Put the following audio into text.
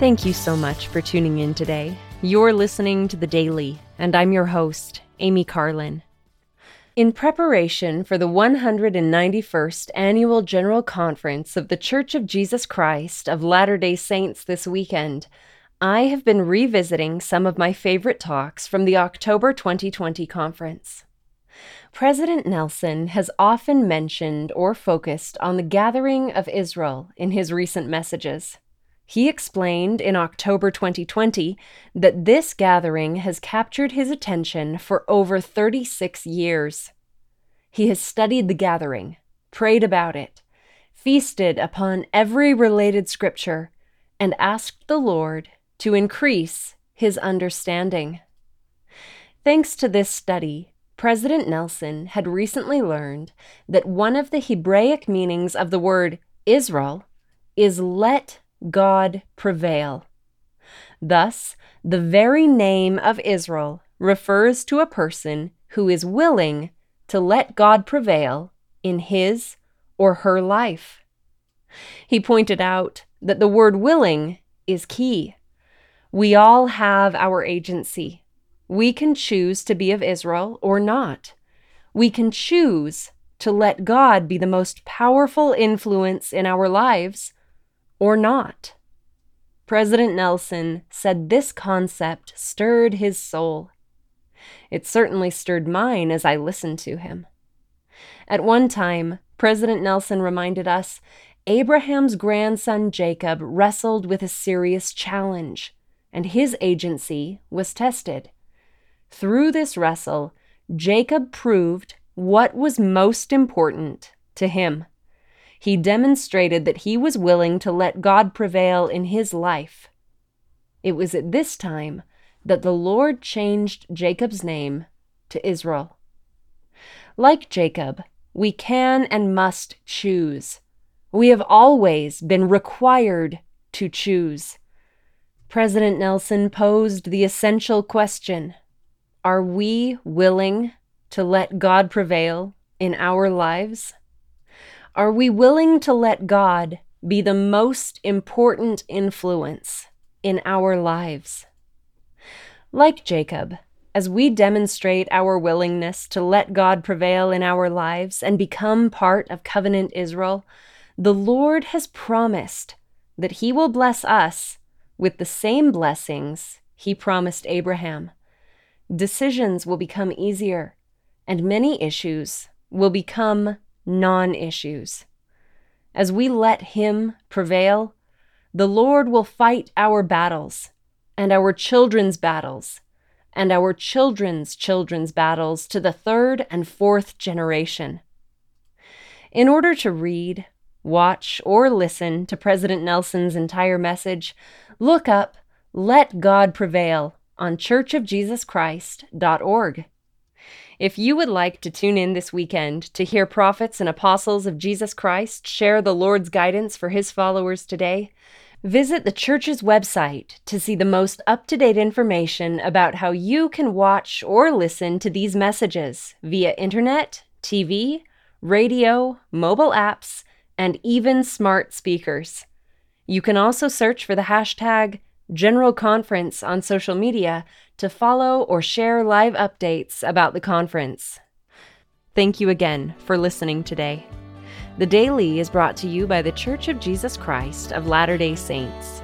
Thank you so much for tuning in today. You're listening to The Daily, and I'm your host, Amy Carlin. In preparation for the 191st Annual General Conference of The Church of Jesus Christ of Latter day Saints this weekend, I have been revisiting some of my favorite talks from the October 2020 conference. President Nelson has often mentioned or focused on the gathering of Israel in his recent messages. He explained in October 2020 that this gathering has captured his attention for over 36 years. He has studied the gathering, prayed about it, feasted upon every related scripture, and asked the Lord to increase his understanding. Thanks to this study, President Nelson had recently learned that one of the Hebraic meanings of the word Israel is let God prevail. Thus, the very name of Israel refers to a person who is willing to let God prevail in his or her life. He pointed out that the word willing is key. We all have our agency. We can choose to be of Israel or not. We can choose to let God be the most powerful influence in our lives or not. President Nelson said this concept stirred his soul. It certainly stirred mine as I listened to him. At one time, President Nelson reminded us Abraham's grandson Jacob wrestled with a serious challenge and his agency was tested. Through this wrestle, Jacob proved what was most important to him. He demonstrated that he was willing to let God prevail in his life. It was at this time that the Lord changed Jacob's name to Israel. Like Jacob, we can and must choose. We have always been required to choose. President Nelson posed the essential question Are we willing to let God prevail in our lives? Are we willing to let God be the most important influence in our lives? Like Jacob, as we demonstrate our willingness to let God prevail in our lives and become part of covenant Israel, the Lord has promised that He will bless us with the same blessings he promised Abraham. Decisions will become easier, and many issues will become non issues. As we let him prevail, the Lord will fight our battles, and our children's battles, and our children's children's battles to the third and fourth generation. In order to read, watch, or listen to President Nelson's entire message, look up Let God Prevail on churchofjesuschrist.org. If you would like to tune in this weekend to hear prophets and apostles of Jesus Christ share the Lord's guidance for his followers today, visit the church's website to see the most up to date information about how you can watch or listen to these messages via internet, TV, radio, mobile apps, and even smart speakers. You can also search for the hashtag General Conference on social media to follow or share live updates about the conference. Thank you again for listening today. The Daily is brought to you by The Church of Jesus Christ of Latter day Saints.